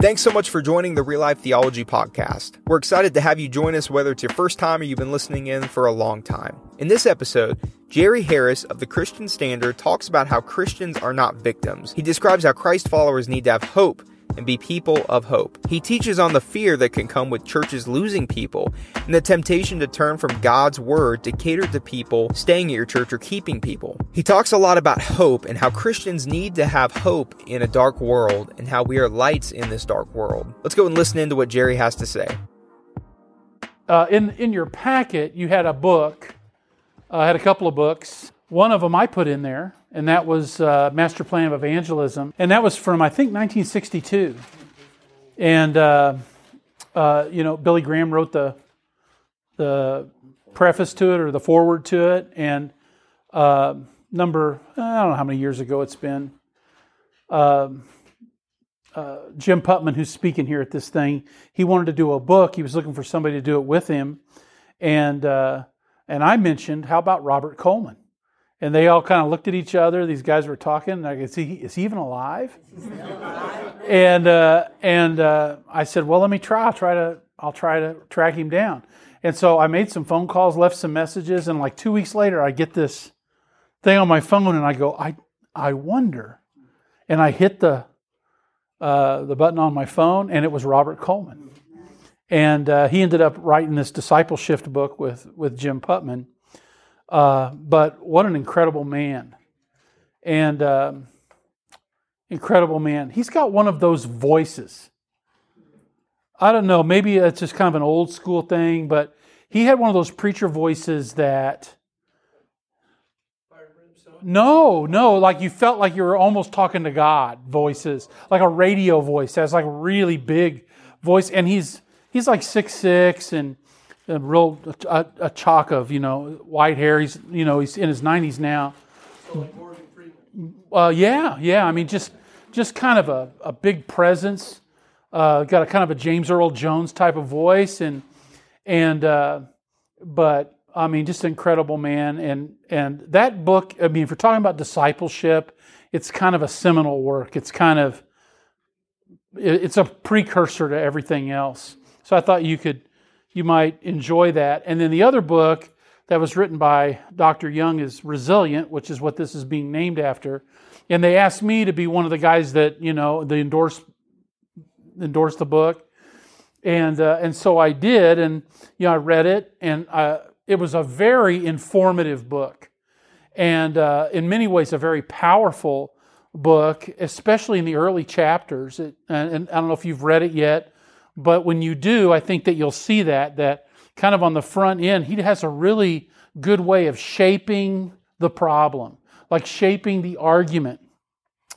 Thanks so much for joining the Real Life Theology Podcast. We're excited to have you join us, whether it's your first time or you've been listening in for a long time. In this episode, Jerry Harris of the Christian Standard talks about how Christians are not victims. He describes how Christ followers need to have hope and be people of hope. He teaches on the fear that can come with churches losing people and the temptation to turn from God's word to cater to people staying at your church or keeping people. He talks a lot about hope and how Christians need to have hope in a dark world and how we are lights in this dark world. Let's go and listen into what Jerry has to say. Uh, in in your packet, you had a book. I uh, had a couple of books. One of them I put in there, and that was uh, Master Plan of Evangelism, and that was from I think 1962. And uh, uh, you know, Billy Graham wrote the the preface to it or the foreword to it, and uh, number I don't know how many years ago it's been. Um, uh, Jim Putman, who's speaking here at this thing, he wanted to do a book. He was looking for somebody to do it with him, and uh, and I mentioned, how about Robert Coleman? And they all kind of looked at each other. These guys were talking. I is see, is he even alive? and uh, and uh, I said, well, let me try. I'll try to I'll try to track him down. And so I made some phone calls, left some messages, and like two weeks later, I get this thing on my phone, and I go, I I wonder, and I hit the uh, the button on my phone, and it was Robert Coleman, and uh, he ended up writing this discipleship book with with Jim Putman uh, but what an incredible man. And uh, incredible man. He's got one of those voices. I don't know, maybe it's just kind of an old school thing, but he had one of those preacher voices that. No, no, like you felt like you were almost talking to God voices, like a radio voice. Has like a really big voice, and he's he's like six six and a real a, a chalk of you know white hair. He's you know he's in his nineties now. Uh, yeah, yeah. I mean, just just kind of a, a big presence. Uh, got a kind of a James Earl Jones type of voice, and and uh, but I mean, just an incredible man. And and that book. I mean, if we're talking about discipleship, it's kind of a seminal work. It's kind of it's a precursor to everything else. So I thought you could you might enjoy that. And then the other book that was written by Dr. Young is Resilient, which is what this is being named after. And they asked me to be one of the guys that, you know, they endorse endorse the book. And uh, and so I did, and you know, I read it, and uh, it was a very informative book, and uh, in many ways a very powerful book, especially in the early chapters. It, and, and I don't know if you've read it yet, but when you do, I think that you'll see that, that kind of on the front end, he has a really good way of shaping the problem, like shaping the argument.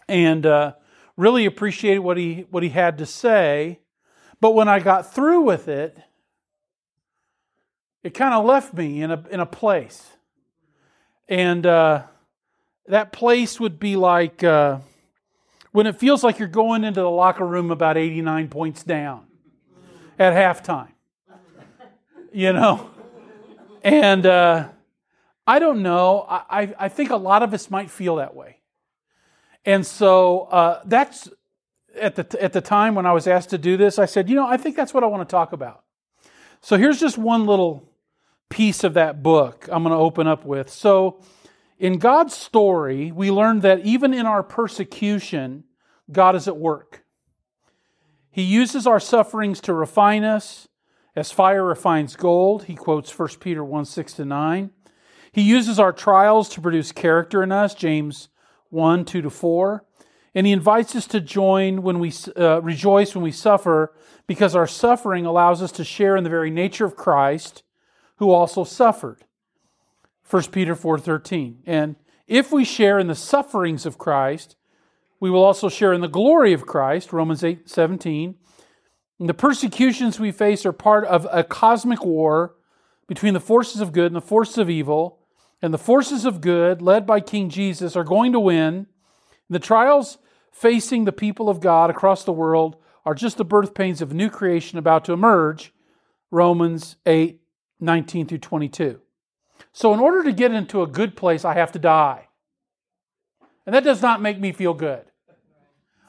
And uh, really appreciated what he, what he had to say. But when I got through with it, it kind of left me in a, in a place. And uh, that place would be like uh, when it feels like you're going into the locker room about 89 points down at halftime. You know? And uh, I don't know. I, I think a lot of us might feel that way. And so uh, that's at the, at the time when I was asked to do this, I said, you know, I think that's what I want to talk about. So here's just one little piece of that book I'm going to open up with. So, in God's story, we learn that even in our persecution, God is at work. He uses our sufferings to refine us as fire refines gold. He quotes 1 Peter 1 6 to 9. He uses our trials to produce character in us, James 1 2 to 4. And he invites us to join when we uh, rejoice when we suffer, because our suffering allows us to share in the very nature of Christ, who also suffered. 1 Peter 4:13. And if we share in the sufferings of Christ, we will also share in the glory of Christ, Romans 8 17. And the persecutions we face are part of a cosmic war between the forces of good and the forces of evil. And the forces of good, led by King Jesus, are going to win. The trials facing the people of God across the world are just the birth pains of new creation about to emerge. Romans 8 19 through 22. So, in order to get into a good place, I have to die. And that does not make me feel good.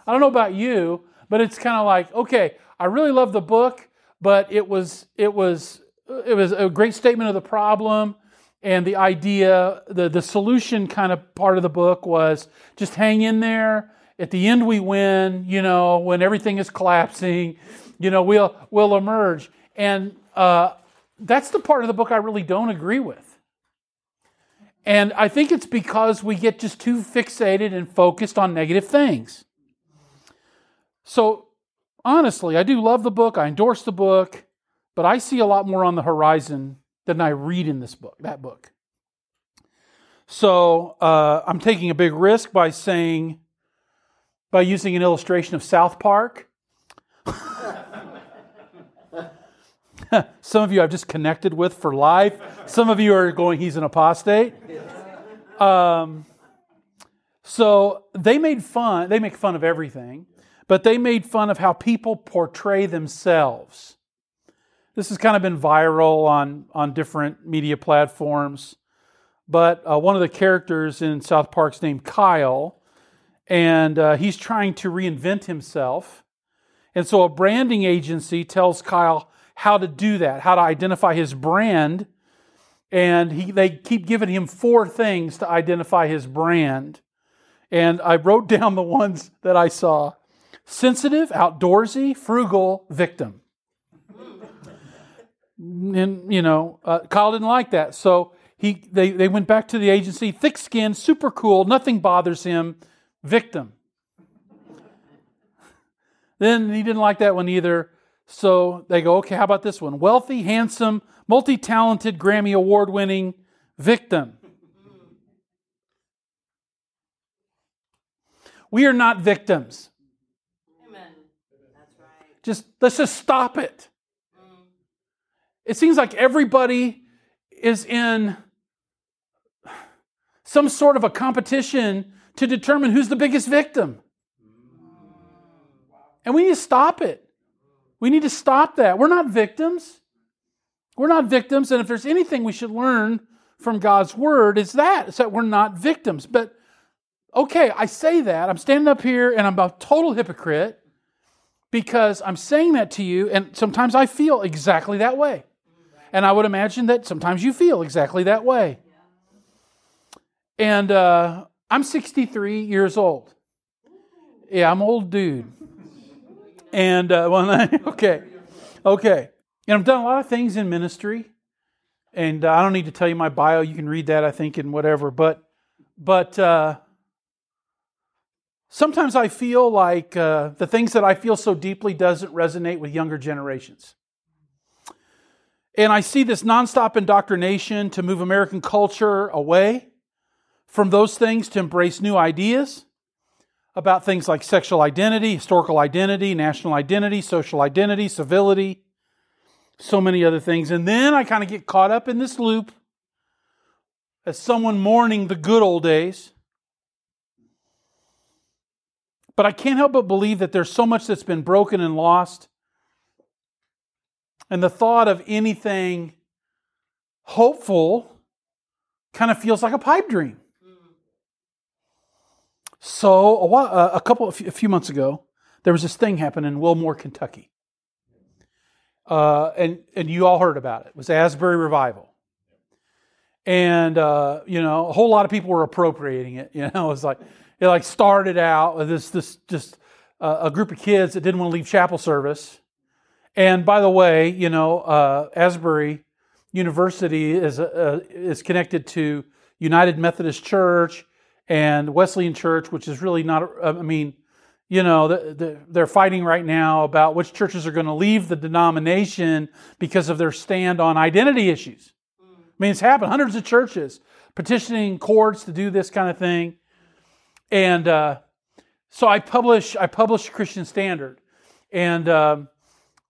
I don't know about you, but it's kind of like, okay, I really love the book, but it was it was it was a great statement of the problem and the idea the the solution kind of part of the book was just hang in there. At the end we win you know when everything is collapsing you know we'll we'll emerge. And uh, that's the part of the book i really don't agree with. And i think it's because we get just too fixated and focused on negative things so honestly i do love the book i endorse the book but i see a lot more on the horizon than I read in this book, that book. So uh, I'm taking a big risk by saying, by using an illustration of South Park. Some of you I've just connected with for life. Some of you are going, he's an apostate. Um, so they made fun, they make fun of everything, but they made fun of how people portray themselves. This has kind of been viral on, on different media platforms. But uh, one of the characters in South Park's named Kyle, and uh, he's trying to reinvent himself. And so a branding agency tells Kyle how to do that, how to identify his brand. And he, they keep giving him four things to identify his brand. And I wrote down the ones that I saw sensitive, outdoorsy, frugal, victim. And, you know, uh, Kyle didn't like that. So he, they, they went back to the agency, thick skinned, super cool, nothing bothers him, victim. then he didn't like that one either. So they go, okay, how about this one? Wealthy, handsome, multi talented, Grammy Award winning victim. We are not victims. Just let's just stop it. It seems like everybody is in some sort of a competition to determine who's the biggest victim. And we need to stop it. We need to stop that. We're not victims. We're not victims. And if there's anything we should learn from God's word, it's that. It's that we're not victims. But okay, I say that. I'm standing up here and I'm a total hypocrite because I'm saying that to you, and sometimes I feel exactly that way. And I would imagine that sometimes you feel exactly that way. And uh, I'm 63 years old. Yeah, I'm old dude. And uh, well, okay, okay. And I've done a lot of things in ministry, and I don't need to tell you my bio. You can read that, I think, and whatever. But, but uh, sometimes I feel like uh, the things that I feel so deeply doesn't resonate with younger generations. And I see this nonstop indoctrination to move American culture away from those things to embrace new ideas about things like sexual identity, historical identity, national identity, social identity, civility, so many other things. And then I kind of get caught up in this loop as someone mourning the good old days. But I can't help but believe that there's so much that's been broken and lost and the thought of anything hopeful kind of feels like a pipe dream. So a, while, uh, a couple, a few months ago, there was this thing happening in Wilmore, Kentucky, uh, and and you all heard about it. It was Asbury Revival, and uh, you know a whole lot of people were appropriating it. You know, it was like it like started out with this this just uh, a group of kids that didn't want to leave chapel service, and by the way, you know, uh, Asbury University is, uh, is connected to United Methodist Church and Wesleyan Church, which is really not, uh, I mean, you know, the, the, they're fighting right now about which churches are going to leave the denomination because of their stand on identity issues. I mean, it's happened. Hundreds of churches petitioning courts to do this kind of thing. And uh, so I publish, I publish Christian Standard. And um,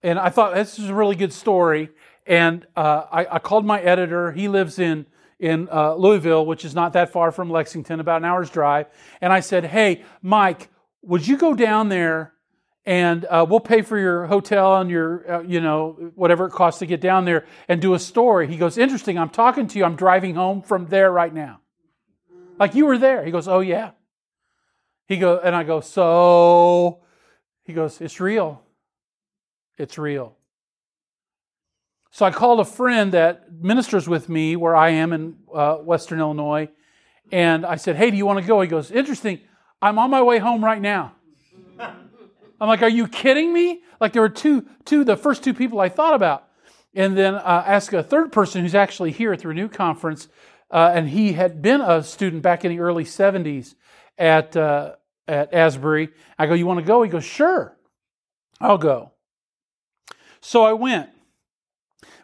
and I thought this is a really good story. And uh, I, I, called my editor. He lives in in uh, Louisville, which is not that far from Lexington, about an hour's drive. And I said, "Hey, Mike, would you go down there and uh, we'll pay for your hotel and your, uh, you know, whatever it costs to get down there and do a story. He goes, interesting. I'm talking to you. I'm driving home from there right now. Like you were there. He goes, oh yeah. He goes, and I go, so He goes, It's real. It's real. So I called a friend that ministers with me where I am in uh, Western Illinois, and I said, Hey, do you want to go? He goes, Interesting. I'm on my way home right now. I'm like, Are you kidding me? Like there were two, two, the first two people I thought about. And then uh, ask a third person who's actually here at the Renew Conference, uh, and he had been a student back in the early 70s at, uh, at Asbury. I go, You want to go? He goes, Sure, I'll go. So I went.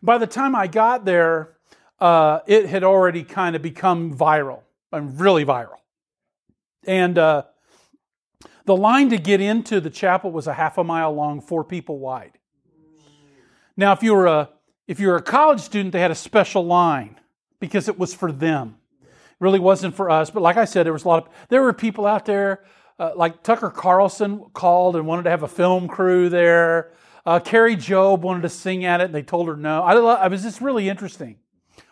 By the time I got there, uh, it had already kind of become viral, and really viral. And uh, the line to get into the chapel was a half a mile long, four people wide. Now, if you were a if you were a college student, they had a special line because it was for them. Really wasn't for us. But like I said, there was a lot of there were people out there. Uh, like Tucker Carlson called and wanted to have a film crew there. Uh, Kari Jobe wanted to sing at it, and they told her no. I, I was just really interesting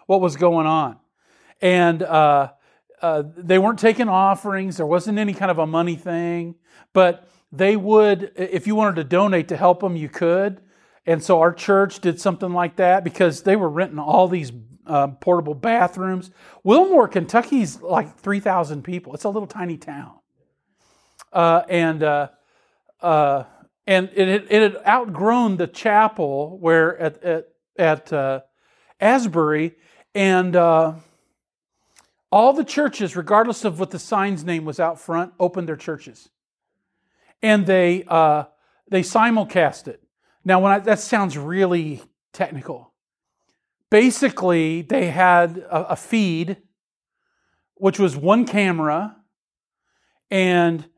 what was going on, and uh, uh, they weren't taking offerings. There wasn't any kind of a money thing, but they would, if you wanted to donate to help them, you could. And so our church did something like that because they were renting all these uh, portable bathrooms. Wilmore, Kentucky's like 3,000 people. It's a little tiny town. Uh, and uh, uh, and it, it, had outgrown the chapel where at at, at uh, Asbury, and uh, all the churches, regardless of what the sign's name was out front, opened their churches, and they they simulcast it. Now, when I, that sounds really technical, basically they had a, a feed, which was one camera, and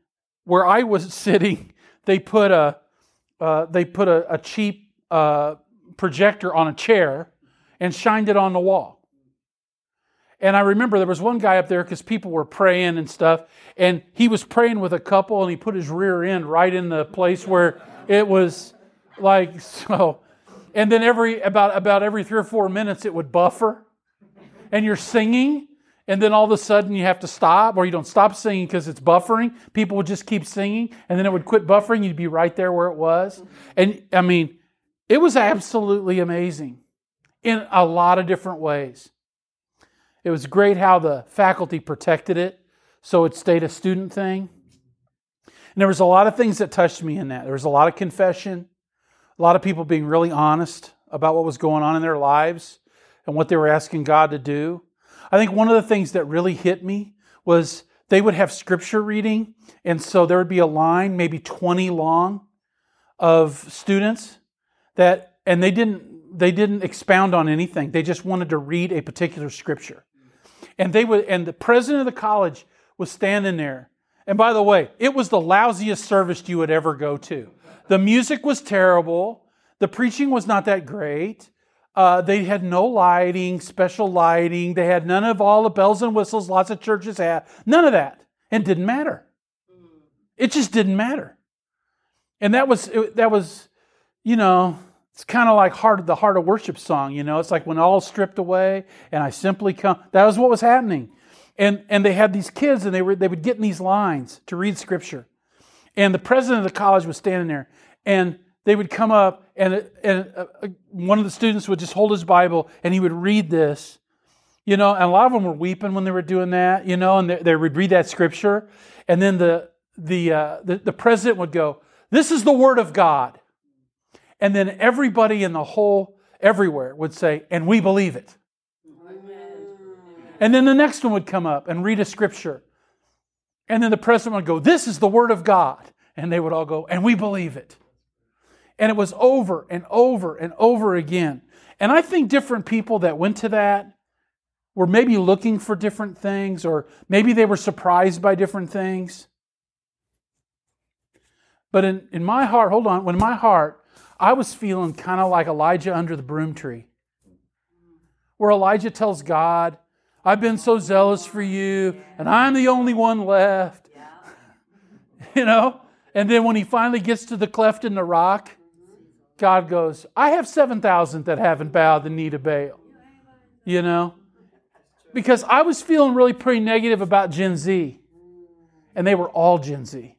where I was sitting, they put a uh, they put a, a cheap uh, projector on a chair and shined it on the wall. And I remember there was one guy up there because people were praying and stuff, and he was praying with a couple, and he put his rear end right in the place where it was like so. And then every about about every three or four minutes, it would buffer, and you're singing, and then all of a sudden you have to stop or you don't stop singing because it's buffering. People would just keep singing and then it would quit buffering. You'd be right there where it was. And I mean, it was absolutely amazing in a lot of different ways. It was great how the faculty protected it so it stayed a student thing. And there was a lot of things that touched me in that. There was a lot of confession, a lot of people being really honest about what was going on in their lives and what they were asking God to do. I think one of the things that really hit me was they would have scripture reading, and so there would be a line, maybe 20 long, of students that, and they didn't, they didn't expound on anything. They just wanted to read a particular scripture. And they would, and the president of the college was standing there. And by the way, it was the lousiest service you would ever go to. The music was terrible. The preaching was not that great. Uh, they had no lighting, special lighting. They had none of all the bells and whistles lots of churches have. None of that. And didn't matter. It just didn't matter. And that was that was, you know, it's kind of like heart of the heart of worship song. You know, it's like when all stripped away and I simply come. That was what was happening. And and they had these kids and they were they would get in these lines to read scripture. And the president of the college was standing there and they would come up and, and uh, one of the students would just hold his Bible and he would read this. You know, and a lot of them were weeping when they were doing that, you know, and they, they would read that scripture. And then the, the, uh, the, the president would go, This is the word of God. And then everybody in the whole, everywhere would say, And we believe it. Amen. And then the next one would come up and read a scripture. And then the president would go, This is the word of God. And they would all go, And we believe it. And it was over and over and over again. And I think different people that went to that were maybe looking for different things, or maybe they were surprised by different things. But in, in my heart, hold on, when my heart, I was feeling kind of like Elijah under the broom tree, where Elijah tells God, I've been so zealous for you, and I'm the only one left. you know? And then when he finally gets to the cleft in the rock, God goes, I have 7,000 that haven't bowed the knee to Baal. You know? Because I was feeling really pretty negative about Gen Z. And they were all Gen Z.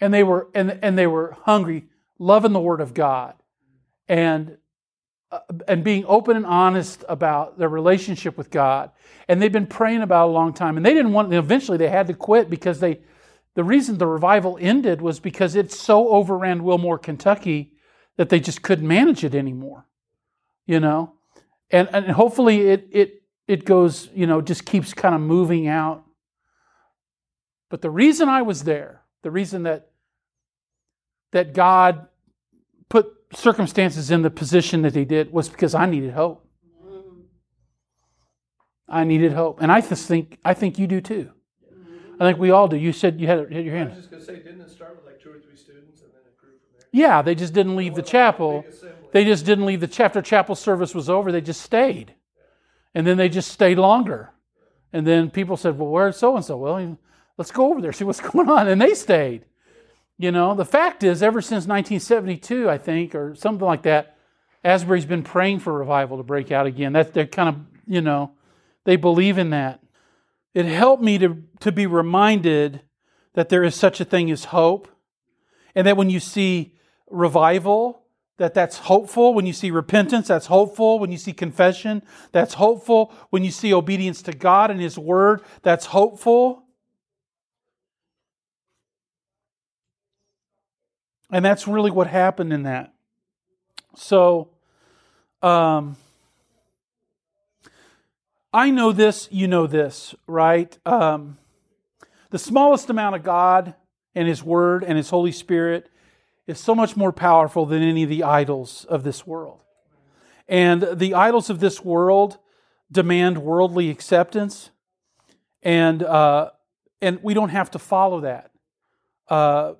and they were and, and they were hungry, loving the Word of God, and Uh, and being open and honest about their relationship with God. And they've been praying about a long time. And they didn't want. Eventually, they had to quit because they. The reason the revival ended was because it so overran Wilmore, Kentucky, that they just couldn't manage it anymore. You know, and and hopefully it it it goes. You know, just keeps kind of moving out. But the reason I was there, the reason that that God put circumstances in the position that they did was because I needed hope. I needed hope, and I just think I think you do too. I think we all do. You said you had, had your hand. I was just gonna say, didn't it start with like two or three students and then it grew from there? Yeah, they just didn't leave the chapel. They just didn't leave the chapter. Chapel service was over. They just stayed, and then they just stayed longer. And then people said, "Well, where's so and so?" Well, let's go over there see what's going on, and they stayed. You know, the fact is, ever since 1972, I think, or something like that, Asbury's been praying for revival to break out again. That they're kind of, you know, they believe in that. It helped me to, to be reminded that there is such a thing as hope, and that when you see revival, that that's hopeful. When you see repentance, that's hopeful. When you see confession, that's hopeful. When you see obedience to God and His Word, that's hopeful. And that's really what happened in that. So, um, I know this, you know this, right? Um, the smallest amount of God and His Word and His Holy Spirit is so much more powerful than any of the idols of this world. And the idols of this world demand worldly acceptance, and uh, and we don't have to follow that. Uh,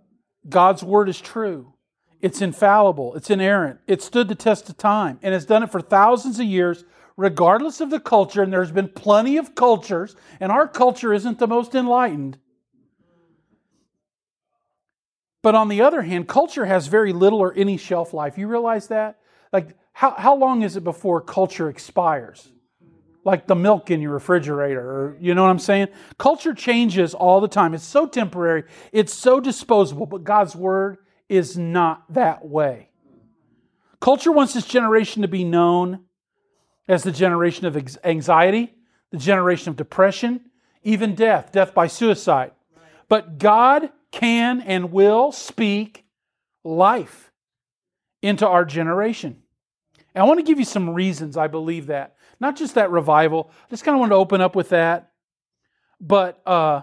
God's word is true. It's infallible. It's inerrant. It stood the test of time and has done it for thousands of years, regardless of the culture. And there's been plenty of cultures, and our culture isn't the most enlightened. But on the other hand, culture has very little or any shelf life. You realize that? Like, how, how long is it before culture expires? Like the milk in your refrigerator, or you know what I'm saying? Culture changes all the time. It's so temporary, it's so disposable, but God's word is not that way. Culture wants this generation to be known as the generation of anxiety, the generation of depression, even death, death by suicide. But God can and will speak life into our generation. And I want to give you some reasons I believe that. Not just that revival. I just kind of wanted to open up with that. But uh,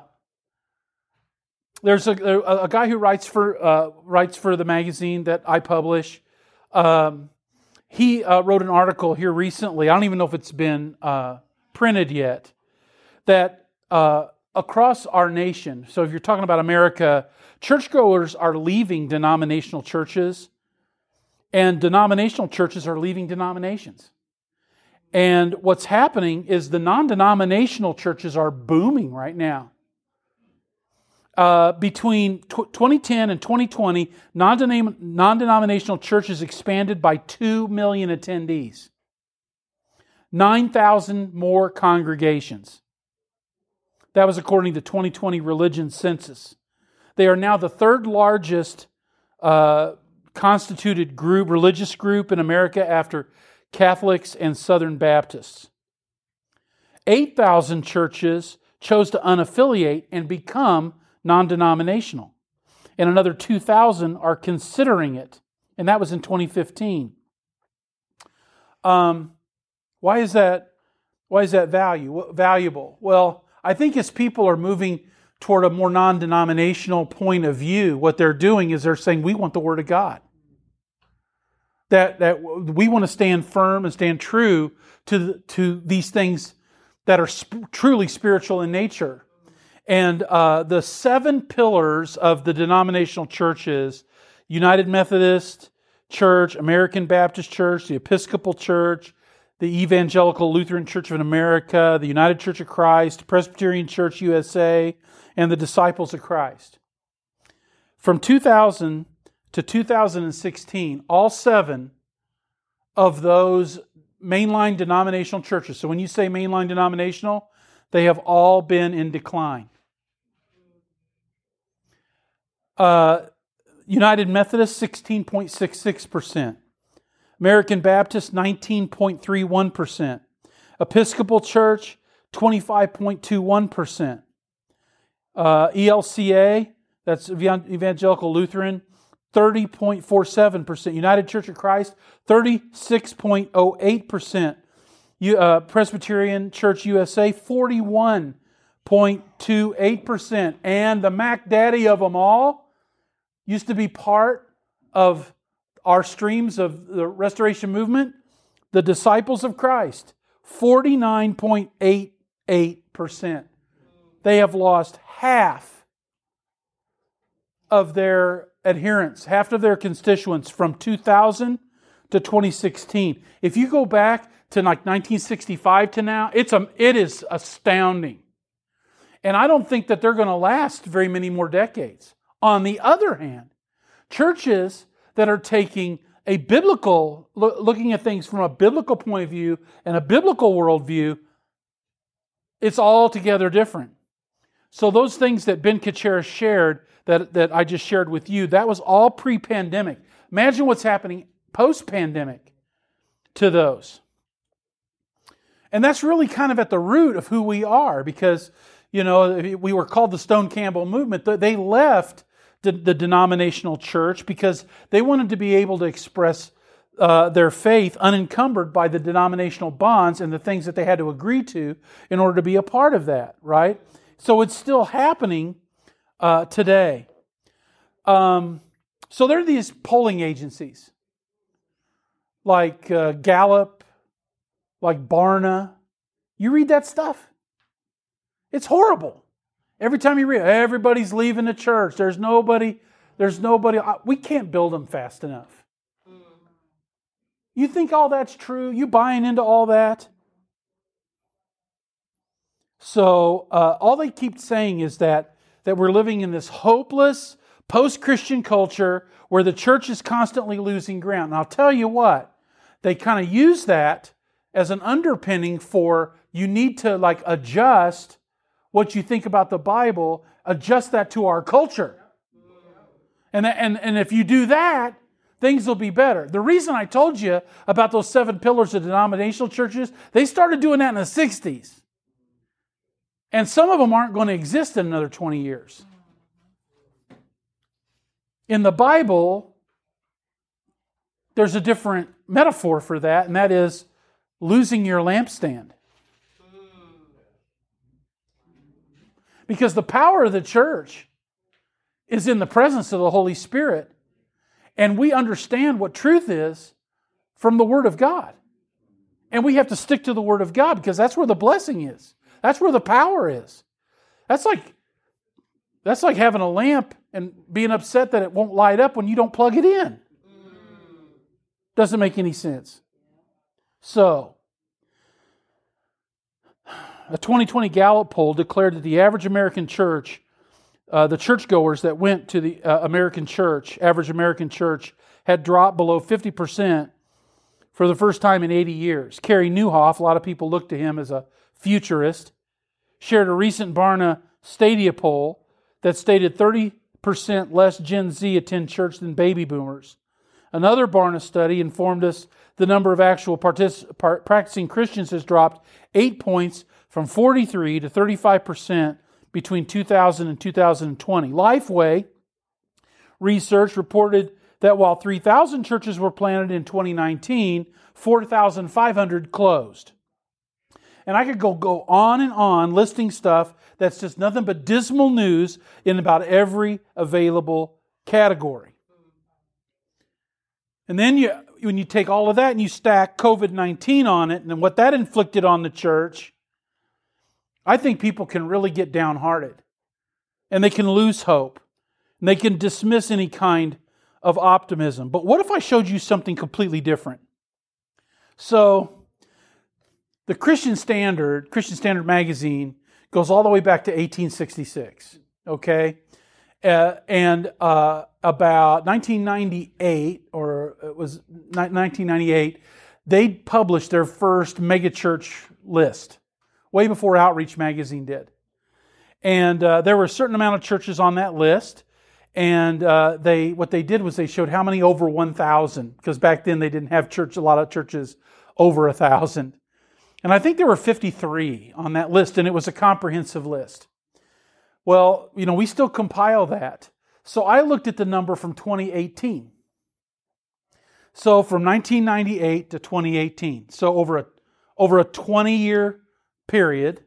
there's a, a, a, guy who writes for uh, writes for the magazine that I publish. Um, he uh, wrote an article here recently. I don't even know if it's been uh, printed yet. That uh, across our nation, so if you're talking about America, churchgoers are leaving denominational churches, and denominational churches are leaving denominations. And what's happening is the non denominational churches are booming right now. Uh, between t- 2010 and 2020, non denominational churches expanded by 2 million attendees, 9,000 more congregations. That was according to 2020 religion census. They are now the third largest uh, constituted group, religious group in America after Catholics and Southern Baptists. 8,000 churches chose to unaffiliate and become non denominational. And another 2,000 are considering it. And that was in 2015. Um, why is that? Why is that value, valuable? Well, I think as people are moving toward a more non denominational point of view, what they're doing is they're saying, we want the Word of God that, that we want to stand firm and stand true to, the, to these things that are sp- truly spiritual in nature. And uh, the seven pillars of the denominational churches United Methodist Church, American Baptist Church, the Episcopal Church, the Evangelical Lutheran Church of America, the United Church of Christ, Presbyterian Church USA, and the Disciples of Christ. From 2000 to 2016, all seven of those mainline denominational churches, so when you say mainline denominational, they have all been in decline. Uh, United Methodist, 16.66%. American Baptist, 19.31%. Episcopal Church, 25.21%. Uh, ELCA, that's Evangelical Lutheran, 30.47%. United Church of Christ, 36.08%. Uh, Presbyterian Church USA, 41.28%. And the Mac Daddy of them all used to be part of our streams of the restoration movement, the disciples of Christ, 49.88%. They have lost half of their adherents, half of their constituents from 2000 to 2016. If you go back to like 1965 to now, it's a, it is astounding. And I don't think that they're going to last very many more decades. On the other hand, churches that are taking a biblical, looking at things from a biblical point of view and a biblical worldview, it's altogether different. So, those things that Ben Kacheris shared, that, that I just shared with you, that was all pre pandemic. Imagine what's happening post pandemic to those. And that's really kind of at the root of who we are because, you know, we were called the Stone Campbell movement. They left the, the denominational church because they wanted to be able to express uh, their faith unencumbered by the denominational bonds and the things that they had to agree to in order to be a part of that, right? So it's still happening uh, today. Um, so there are these polling agencies like uh, Gallup, like Barna. You read that stuff, it's horrible. Every time you read, everybody's leaving the church. There's nobody, there's nobody. We can't build them fast enough. You think all that's true? You buying into all that? So uh, all they keep saying is that that we're living in this hopeless post-Christian culture where the church is constantly losing ground. And I'll tell you what, they kind of use that as an underpinning for you need to like adjust what you think about the Bible, adjust that to our culture. And, and, and if you do that, things will be better. The reason I told you about those seven pillars of denominational churches, they started doing that in the 60s. And some of them aren't going to exist in another 20 years. In the Bible, there's a different metaphor for that, and that is losing your lampstand. Because the power of the church is in the presence of the Holy Spirit. And we understand what truth is from the Word of God. And we have to stick to the Word of God because that's where the blessing is. That's where the power is. That's like that's like having a lamp and being upset that it won't light up when you don't plug it in. Doesn't make any sense. So, a 2020 Gallup poll declared that the average American church, uh, the churchgoers that went to the uh, American church, average American church, had dropped below 50% for the first time in 80 years. Carey Nieuwhof, a lot of people look to him as a futurist, shared a recent Barna Stadia poll that stated 30% less Gen Z attend church than baby boomers. Another Barna study informed us the number of actual partic- practicing Christians has dropped eight points from 43 to 35% between 2000 and 2020. Lifeway research reported that while 3,000 churches were planted in 2019, 4,500 closed. And I could go, go on and on listing stuff that's just nothing but dismal news in about every available category. And then you, when you take all of that and you stack COVID 19 on it and what that inflicted on the church, I think people can really get downhearted and they can lose hope and they can dismiss any kind of optimism. But what if I showed you something completely different? So, the Christian Standard, Christian Standard magazine, goes all the way back to 1866. Okay? Uh, and uh, about 1998, or it was 1998, they published their first megachurch list way before Outreach Magazine did. And uh, there were a certain amount of churches on that list. and uh, they what they did was they showed how many over 1,000 because back then they didn't have church a lot of churches over a thousand, and I think there were 53 on that list, and it was a comprehensive list. Well, you know, we still compile that, so I looked at the number from 2018. So from 1998 to 2018, so over a over a 20 year period,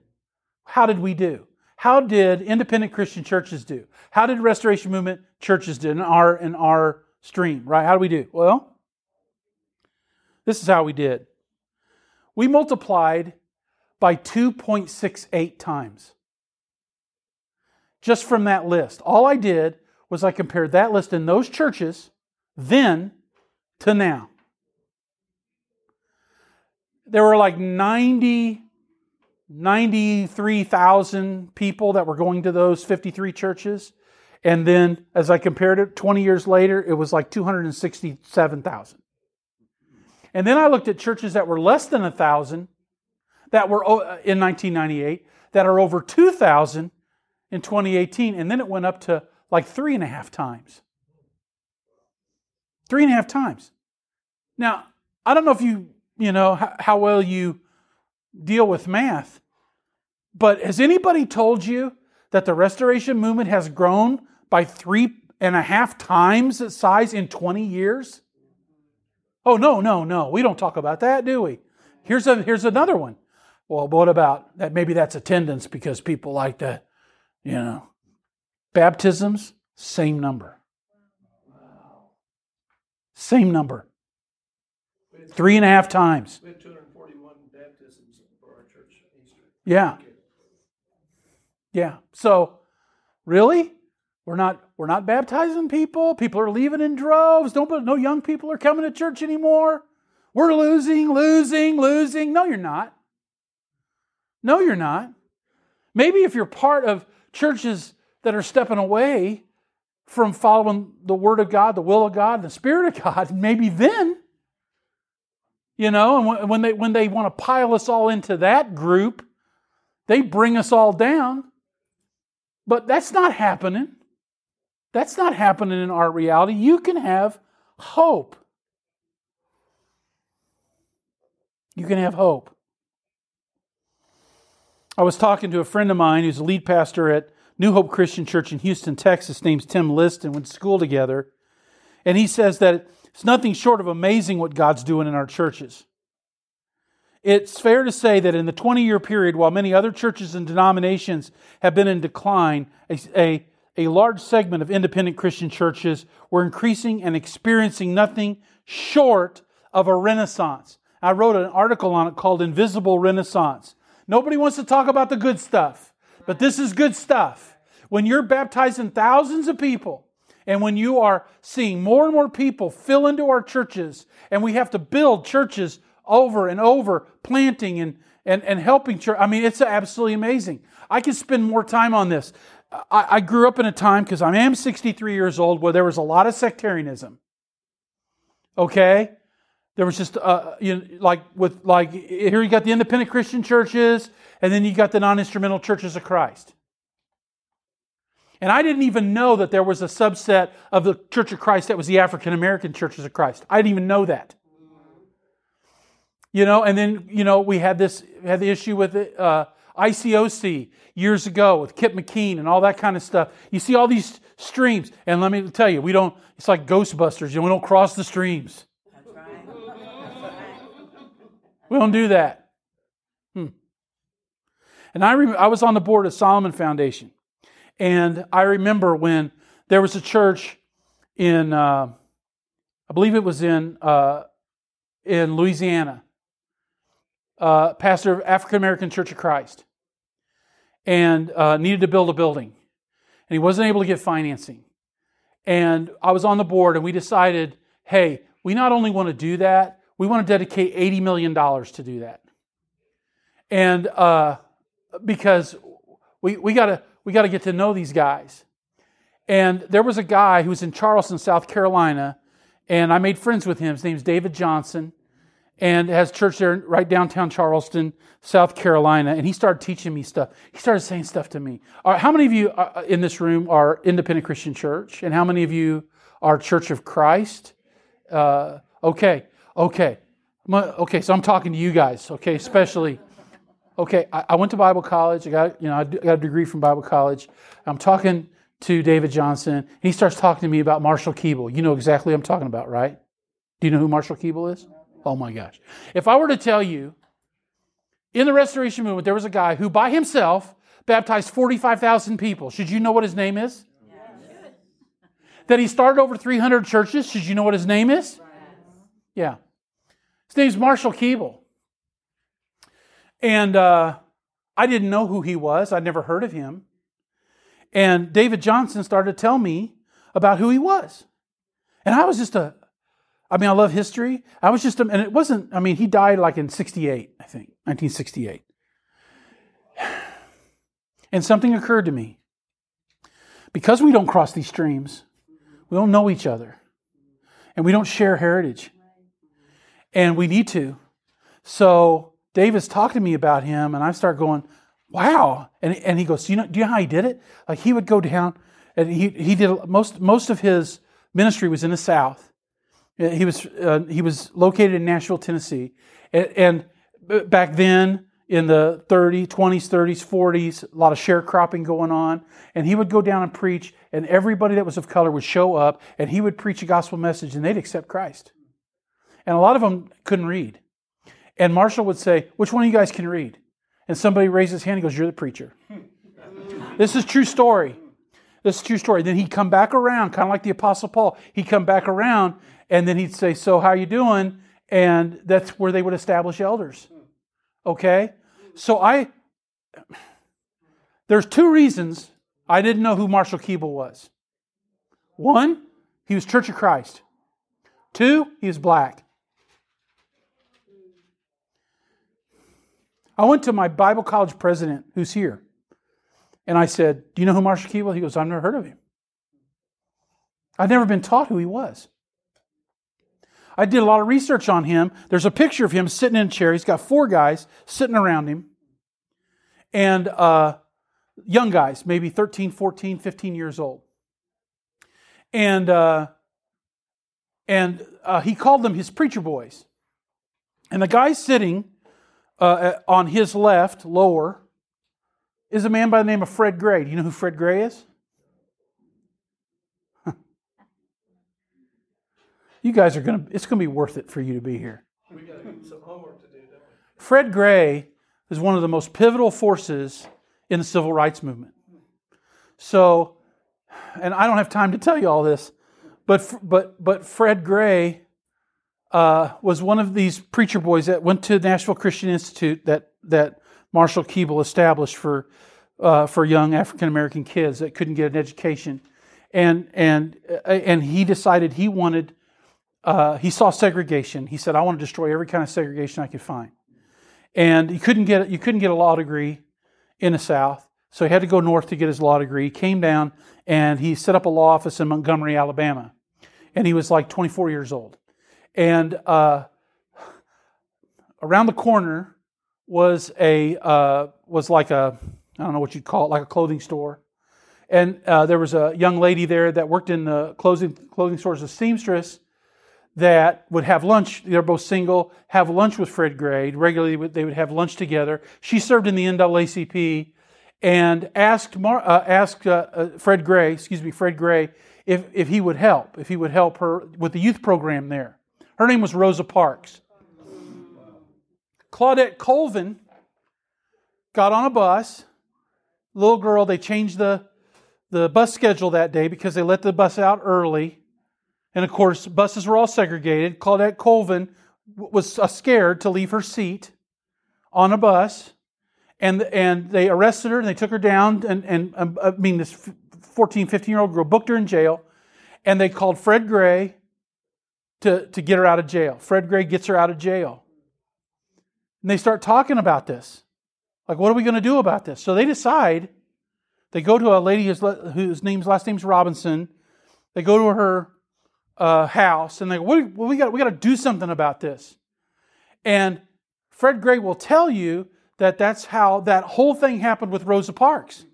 how did we do? How did independent Christian churches do? How did Restoration Movement churches do in our in our stream? Right? How do we do? Well, this is how we did. We multiplied by 2.68 times. Just from that list. All I did was I compared that list in those churches then to now. There were like 90, 93,000 people that were going to those 53 churches. And then as I compared it 20 years later, it was like 267,000. And then I looked at churches that were less than 1,000 that were uh, in 1998 that are over 2,000 in 2018. And then it went up to like three and a half times. Three and a half times. Now, I don't know if you, you know, how, how well you deal with math, but has anybody told you that the restoration movement has grown by three and a half times its size in 20 years? Oh, no, no, no. We don't talk about that, do we? Here's, a, here's another one. Well, what about that? Maybe that's attendance because people like to, you know. Baptisms, same number. Same number. Three and a half times. We had 241 baptisms for our church Easter. Yeah. Yeah. So, really? We're not we're not baptizing people. People are leaving in droves. Don't no young people are coming to church anymore. We're losing, losing, losing. No, you're not. No, you're not. Maybe if you're part of churches that are stepping away from following the Word of God, the will of God, the Spirit of God, maybe then, you know, and when they when they want to pile us all into that group, they bring us all down. But that's not happening. That's not happening in our reality. You can have hope. You can have hope. I was talking to a friend of mine who's a lead pastor at New Hope Christian Church in Houston, Texas, name's Tim List, and went to school together. And he says that it's nothing short of amazing what God's doing in our churches. It's fair to say that in the 20 year period, while many other churches and denominations have been in decline, a, a, a large segment of independent Christian churches were increasing and experiencing nothing short of a renaissance. I wrote an article on it called Invisible Renaissance. Nobody wants to talk about the good stuff. But this is good stuff. When you're baptizing thousands of people, and when you are seeing more and more people fill into our churches, and we have to build churches over and over, planting and, and, and helping church. I mean, it's absolutely amazing. I could spend more time on this. I, I grew up in a time, because I am 63 years old, where there was a lot of sectarianism. Okay? There was just, uh, you know, like with, like, here you got the independent Christian churches, and then you got the non instrumental churches of Christ. And I didn't even know that there was a subset of the Church of Christ that was the African American churches of Christ. I didn't even know that. You know, and then, you know, we had this, had the issue with uh, ICOC years ago with Kip McKean and all that kind of stuff. You see all these streams, and let me tell you, we don't, it's like Ghostbusters, you know, we don't cross the streams. That's right. That's right. We don't do that. And I, rem- I was on the board of Solomon Foundation. And I remember when there was a church in, uh, I believe it was in, uh, in Louisiana, uh, pastor of African American Church of Christ, and uh, needed to build a building. And he wasn't able to get financing. And I was on the board, and we decided hey, we not only want to do that, we want to dedicate $80 million to do that. And uh, because we, we gotta we gotta get to know these guys. And there was a guy who was in Charleston, South Carolina, and I made friends with him. His name's David Johnson. And has church there right downtown Charleston, South Carolina. And he started teaching me stuff. He started saying stuff to me. All right, how many of you uh, in this room are Independent Christian Church? And how many of you are Church of Christ? Uh, okay, okay. Okay, so I'm talking to you guys, okay, especially. Okay, I, I went to Bible college. I got, you know, I got a degree from Bible college. I'm talking to David Johnson. and He starts talking to me about Marshall Keeble. You know exactly what I'm talking about, right? Do you know who Marshall Keeble is? Oh my gosh. If I were to tell you in the Restoration Movement, there was a guy who by himself baptized 45,000 people, should you know what his name is? That he started over 300 churches, should you know what his name is? Yeah. His name's Marshall Keeble. And uh, I didn't know who he was, I'd never heard of him. And David Johnson started to tell me about who he was. And I was just a, I mean, I love history. I was just, and it wasn't, I mean, he died like in 68, I think, 1968. And something occurred to me. Because we don't cross these streams, we don't know each other, and we don't share heritage. And we need to. So David's talking to me about him, and I start going, wow. And, and he goes, you know, do you know how he did it? Like he would go down, and he, he did most, most of his ministry was in the South. He was, uh, he was located in Nashville, Tennessee. And, and back then, in the 30s, 20s, 30s, 40s, a lot of sharecropping going on. And he would go down and preach, and everybody that was of color would show up, and he would preach a gospel message, and they'd accept Christ. And a lot of them couldn't read. And Marshall would say, Which one of you guys can read? And somebody raised his hand and goes, You're the preacher. this is true story. This is true story. Then he'd come back around, kind of like the Apostle Paul. He'd come back around and then he'd say, So how you doing? And that's where they would establish elders. Okay? So I there's two reasons I didn't know who Marshall Keeble was. One, he was Church of Christ. Two, he was black. I went to my Bible college president, who's here, and I said, Do you know who Marshall Keeble? He goes, I've never heard of him. I'd never been taught who he was. I did a lot of research on him. There's a picture of him sitting in a chair. He's got four guys sitting around him, and uh, young guys, maybe 13, 14, 15 years old. And, uh, and uh, he called them his preacher boys. And the guy sitting uh, on his left, lower, is a man by the name of Fred Gray. Do you know who Fred Gray is? You guys are going to, it's going to be worth it for you to be here. We got some homework to do, don't we? Fred Gray is one of the most pivotal forces in the civil rights movement. So, and I don't have time to tell you all this, but, but, but Fred Gray uh, was one of these preacher boys that went to Nashville Christian Institute that, that Marshall Keeble established for, uh, for young African American kids that couldn't get an education. And, and, uh, and he decided he wanted, uh, he saw segregation. He said, I want to destroy every kind of segregation I could find. And he couldn't get, you couldn't get a law degree in the South. So he had to go north to get his law degree. He came down and he set up a law office in Montgomery, Alabama. And he was like 24 years old. And uh, around the corner was a uh, was like a I don't know what you'd call it, like a clothing store. And uh, there was a young lady there that worked in the clothing clothing store as a seamstress that would have lunch. They're both single. Have lunch with Fred Gray regularly. They would have lunch together. She served in the NAACP and asked Mar- uh, asked uh, uh, Fred Gray, excuse me, Fred Gray, if if he would help, if he would help her with the youth program there. Her name was Rosa Parks. Claudette Colvin got on a bus. Little girl, they changed the, the bus schedule that day because they let the bus out early. And of course, buses were all segregated. Claudette Colvin was scared to leave her seat on a bus. And, and they arrested her and they took her down. And, and um, I mean, this 14, 15 year old girl booked her in jail. And they called Fred Gray to, to get her out of jail. Fred Gray gets her out of jail. And they start talking about this. Like, what are we going to do about this? So they decide, they go to a lady whose, whose name's, last name's Robinson. They go to her uh, house and they go, well, we got we got to do something about this. And Fred Gray will tell you that that's how that whole thing happened with Rosa Parks.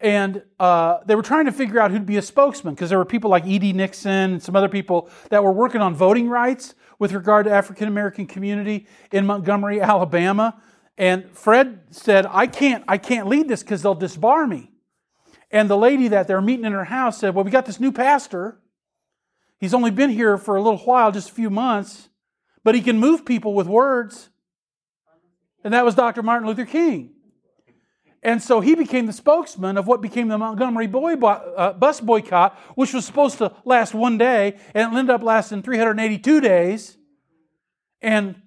And uh, they were trying to figure out who'd be a spokesman because there were people like E.D. Nixon and some other people that were working on voting rights with regard to African American community in Montgomery, Alabama. And Fred said, "I can't, I can't lead this because they'll disbar me." And the lady that they're meeting in her house said, "Well, we got this new pastor. He's only been here for a little while, just a few months, but he can move people with words." And that was Dr. Martin Luther King. And so he became the spokesman of what became the Montgomery boy bo- uh, bus boycott, which was supposed to last one day, and it ended up lasting 382 days. And,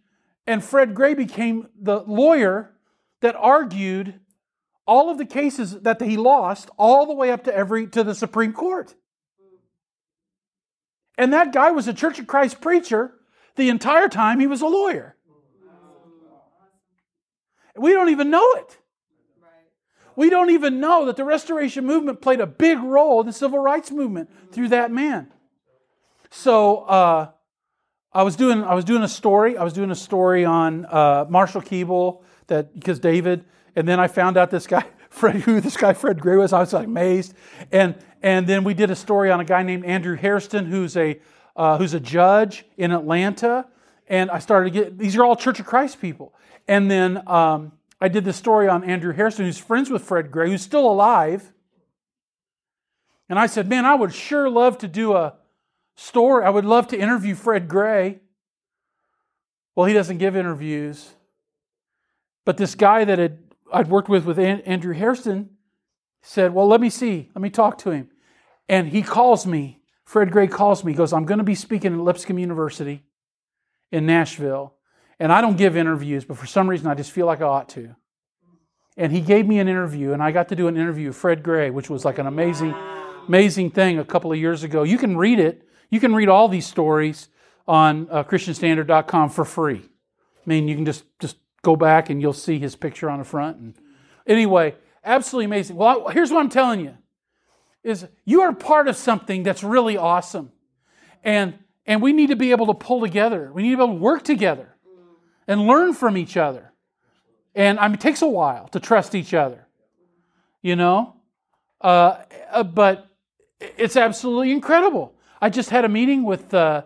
and Fred Gray became the lawyer that argued all of the cases that he lost, all the way up to every to the Supreme Court. And that guy was a Church of Christ preacher the entire time he was a lawyer. We don't even know it. We don't even know that the Restoration Movement played a big role in the Civil Rights Movement through that man. So uh, I was doing I was doing a story. I was doing a story on uh, Marshall Keeble that because David, and then I found out this guy Fred who this guy Fred Gray was. I was like amazed, and and then we did a story on a guy named Andrew Hairston who's a uh, who's a judge in Atlanta, and I started to get these are all Church of Christ people, and then. Um, I did this story on Andrew Hairston, who's friends with Fred Gray, who's still alive. And I said, Man, I would sure love to do a story. I would love to interview Fred Gray. Well, he doesn't give interviews. But this guy that had, I'd worked with with Andrew Hairston said, Well, let me see. Let me talk to him. And he calls me. Fred Gray calls me. He goes, I'm going to be speaking at Lipscomb University in Nashville. And I don't give interviews, but for some reason I just feel like I ought to. And he gave me an interview, and I got to do an interview with Fred Gray, which was like an amazing, amazing thing a couple of years ago. You can read it. You can read all these stories on uh, ChristianStandard.com for free. I mean, you can just just go back and you'll see his picture on the front. And anyway, absolutely amazing. Well, here's what I'm telling you: is you are part of something that's really awesome, and and we need to be able to pull together. We need to be able to work together and learn from each other. And I mean, it takes a while to trust each other, you know? Uh, uh, but it's absolutely incredible. I just had a meeting with uh,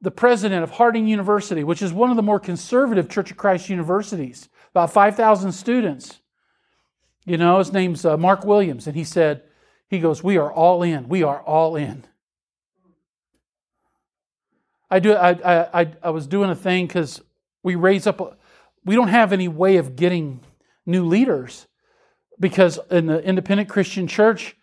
the president of Harding University, which is one of the more conservative Church of Christ universities, about 5,000 students. You know, his name's uh, Mark Williams, and he said, he goes, We are all in. We are all in. I do. I I I was doing a thing because we raise up, we don't have any way of getting new leaders because in the independent Christian church,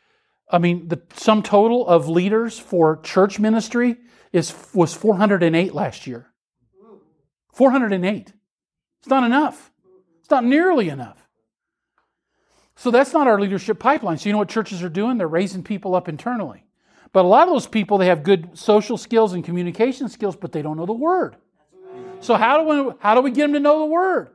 I mean, the sum total of leaders for church ministry is was 408 last year. 408. It's not enough. It's not nearly enough. So that's not our leadership pipeline. So you know what churches are doing? They're raising people up internally. But a lot of those people, they have good social skills and communication skills, but they don't know the word. So how do we how do we get them to know the word?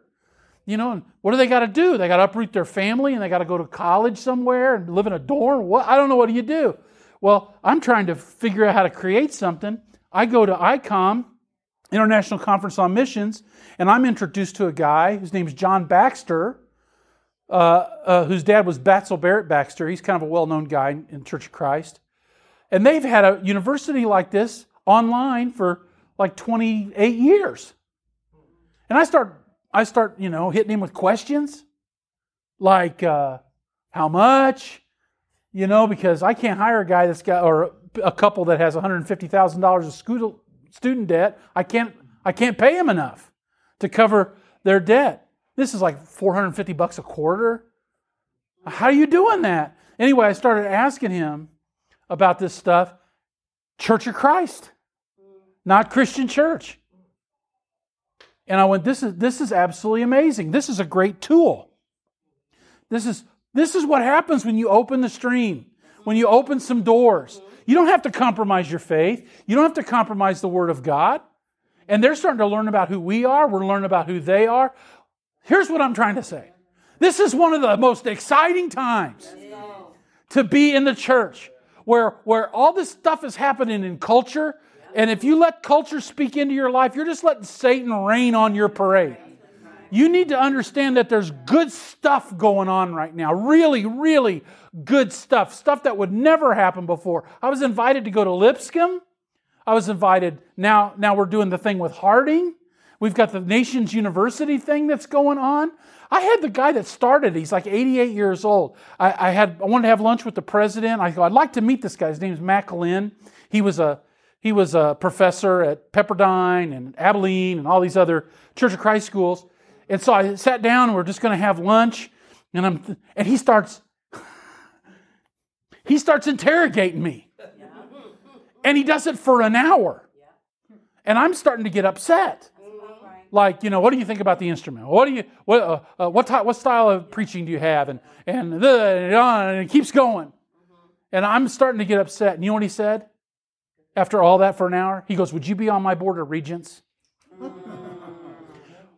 You know, what do they got to do? They got to uproot their family and they got to go to college somewhere and live in a dorm. What I don't know. What do you do? Well, I'm trying to figure out how to create something. I go to ICOM, International Conference on Missions, and I'm introduced to a guy whose name is John Baxter, uh, uh, whose dad was Batsell Barrett Baxter. He's kind of a well-known guy in Church of Christ, and they've had a university like this online for like 28 years. And I start, I start, you know, hitting him with questions like, uh, how much? You know, because I can't hire a guy that's got, or a couple that has $150,000 of student debt. I can't, I can't pay him enough to cover their debt. This is like 450 bucks a quarter. How are you doing that? Anyway, I started asking him about this stuff. Church of Christ not Christian church. And I went, this is, this is absolutely amazing. This is a great tool. This is, this is what happens when you open the stream, when you open some doors. You don't have to compromise your faith, you don't have to compromise the Word of God. And they're starting to learn about who we are, we're learning about who they are. Here's what I'm trying to say this is one of the most exciting times to be in the church where, where all this stuff is happening in culture And if you let culture speak into your life, you're just letting Satan rain on your parade. You need to understand that there's good stuff going on right now. Really, really good stuff. Stuff that would never happen before. I was invited to go to Lipscomb. I was invited. Now, now we're doing the thing with Harding. We've got the Nations University thing that's going on. I had the guy that started. He's like 88 years old. I, I had I wanted to have lunch with the president. I go, I'd like to meet this guy. His name's Matt Glenn. He was a he was a professor at Pepperdine and Abilene and all these other Church of Christ schools. And so I sat down and we're just going to have lunch. And I'm and he starts he starts interrogating me. And he does it for an hour. And I'm starting to get upset. Like, you know, what do you think about the instrument? What do you what uh, uh, what type, what style of preaching do you have? And and the and it keeps going. And I'm starting to get upset. And you know what he said? After all that for an hour, he goes, "Would you be on my board of regents?"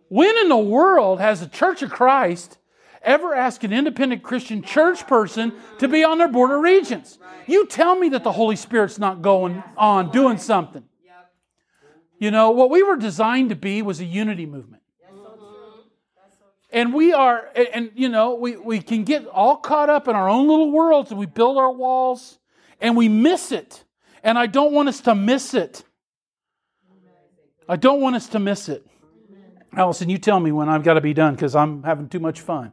when in the world has the Church of Christ ever asked an independent Christian church person to be on their board of regents? You tell me that the Holy Spirit's not going on doing something. You know, what we were designed to be was a unity movement. And we are, and, you know, we, we can get all caught up in our own little worlds and we build our walls and we miss it. And I don't want us to miss it. I don't want us to miss it. Allison, you tell me when I've got to be done because I'm having too much fun.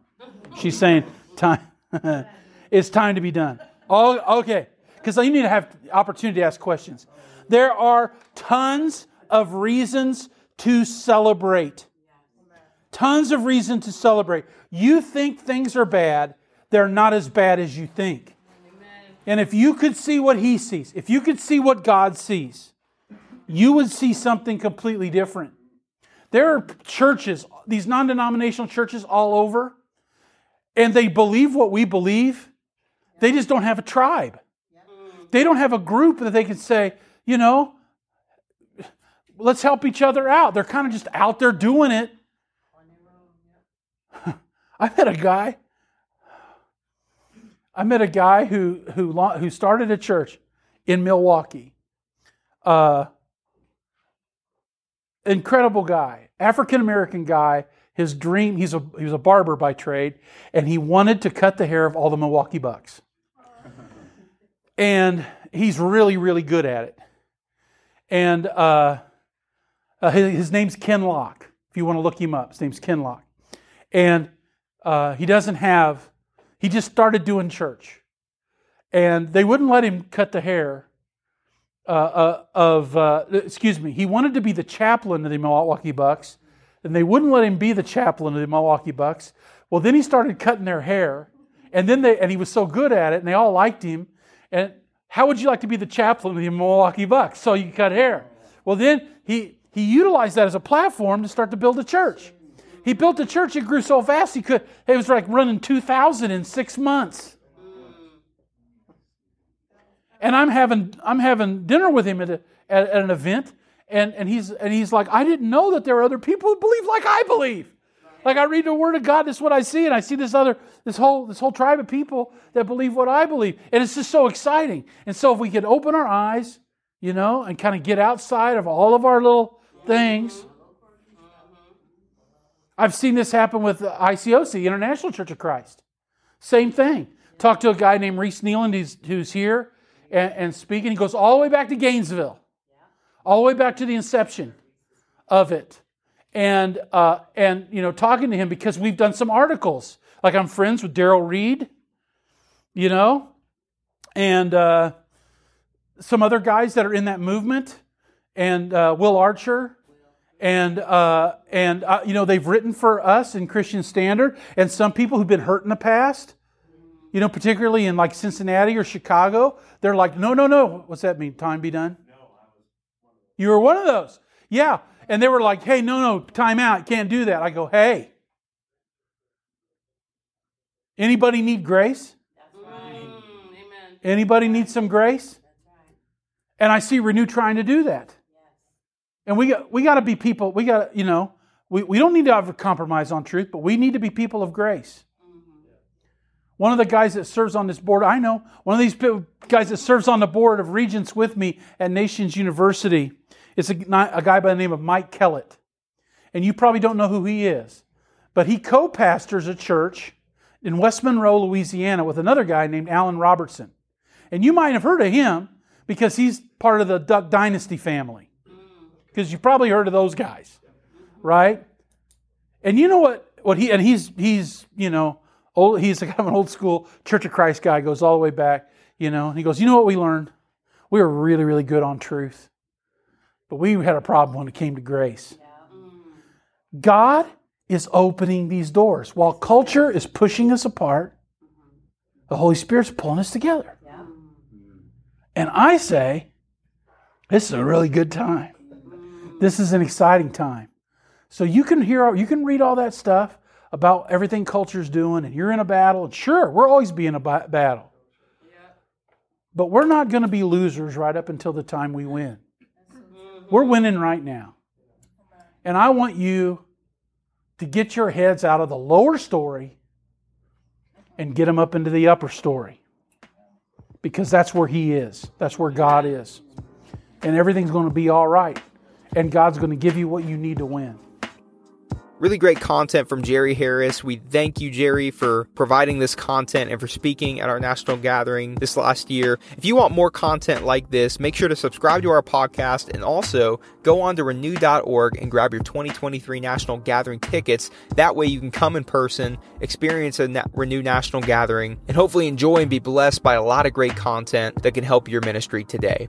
She's saying, time. it's time to be done. Oh, okay. Because you need to have opportunity to ask questions. There are tons of reasons to celebrate. Tons of reason to celebrate. You think things are bad, they're not as bad as you think. And if you could see what he sees, if you could see what God sees, you would see something completely different. There are churches, these non denominational churches all over, and they believe what we believe. They just don't have a tribe. They don't have a group that they can say, you know, let's help each other out. They're kind of just out there doing it. I met a guy. I met a guy who who who started a church in Milwaukee. Uh, incredible guy, African American guy. His dream, he's a he was a barber by trade, and he wanted to cut the hair of all the Milwaukee Bucks. And he's really, really good at it. And uh, uh, his, his, name's Ken Locke. If you want to look him up, his name's Ken Locke. And uh, he doesn't have, he just started doing church. And they wouldn't let him cut the hair uh, uh, of, uh, excuse me, he wanted to be the chaplain of the Milwaukee Bucks, and they wouldn't let him be the chaplain of the Milwaukee Bucks. Well, then he started cutting their hair, and then they, and he was so good at it, and they all liked him. And how would you like to be the chaplain of the Milwaukee Bucks? So you cut hair. Well, then he he utilized that as a platform to start to build a church. He built a church. It grew so fast he could. It was like running two thousand in six months and I'm having I'm having dinner with him at, a, at, at, an event, and, and he's and he's like, I didn't know that there are other people who believe like I believe. Like I read the Word of God, this is what I see, and I see this other this whole this whole tribe of people that believe what I believe, and it's just so exciting. And so if we could open our eyes, you know, and kind of get outside of all of our little things. I've seen this happen with ICOC, the International Church of Christ. Same thing. Talked to a guy named Reese Nealand who's, here and, and speaking. He goes all the way back to Gainesville, all the way back to the inception of it. And, uh, and you know, talking to him because we've done some articles. Like I'm friends with Daryl Reed, you know, and uh, some other guys that are in that movement, and uh, Will Archer, and uh, and uh, you know they've written for us in Christian Standard, and some people who've been hurt in the past, you know, particularly in like Cincinnati or Chicago, they're like, no, no, no. What's that mean? Time be done? No, I was one of those. You were one of those. Yeah. And they were like, hey, no, no, time out. Can't do that. I go, hey. Anybody need grace? Right. Anybody need some grace? And I see Renew trying to do that. And we got we got to be people. We got you know we, we don't need to have a compromise on truth, but we need to be people of grace. Mm-hmm. One of the guys that serves on this board, I know, one of these guys that serves on the board of regents with me at Nations University is a, a guy by the name of Mike Kellett. And you probably don't know who he is, but he co pastors a church in West Monroe, Louisiana, with another guy named Alan Robertson. And you might have heard of him because he's part of the Duck Dynasty family. Because you've probably heard of those guys, right? And you know what? What he and he's he's you know old, he's kind of an old school Church of Christ guy, goes all the way back, you know. And he goes, You know what we learned? We were really, really good on truth. But we had a problem when it came to grace. God is opening these doors. While culture is pushing us apart, the Holy Spirit's pulling us together. And I say, this is a really good time. This is an exciting time. So you can hear, you can read all that stuff about everything culture's doing and you're in a battle. And sure, we're always being a battle. But we're not going to be losers right up until the time we win. We're winning right now. And I want you to get your heads out of the lower story and get them up into the upper story. Because that's where He is, that's where God is. And everything's going to be all right. And God's going to give you what you need to win. Really great content from Jerry Harris. We thank you, Jerry, for providing this content and for speaking at our national gathering this last year. If you want more content like this, make sure to subscribe to our podcast and also go on to renew.org and grab your 2023 national gathering tickets. That way you can come in person, experience a na- Renew national gathering, and hopefully enjoy and be blessed by a lot of great content that can help your ministry today.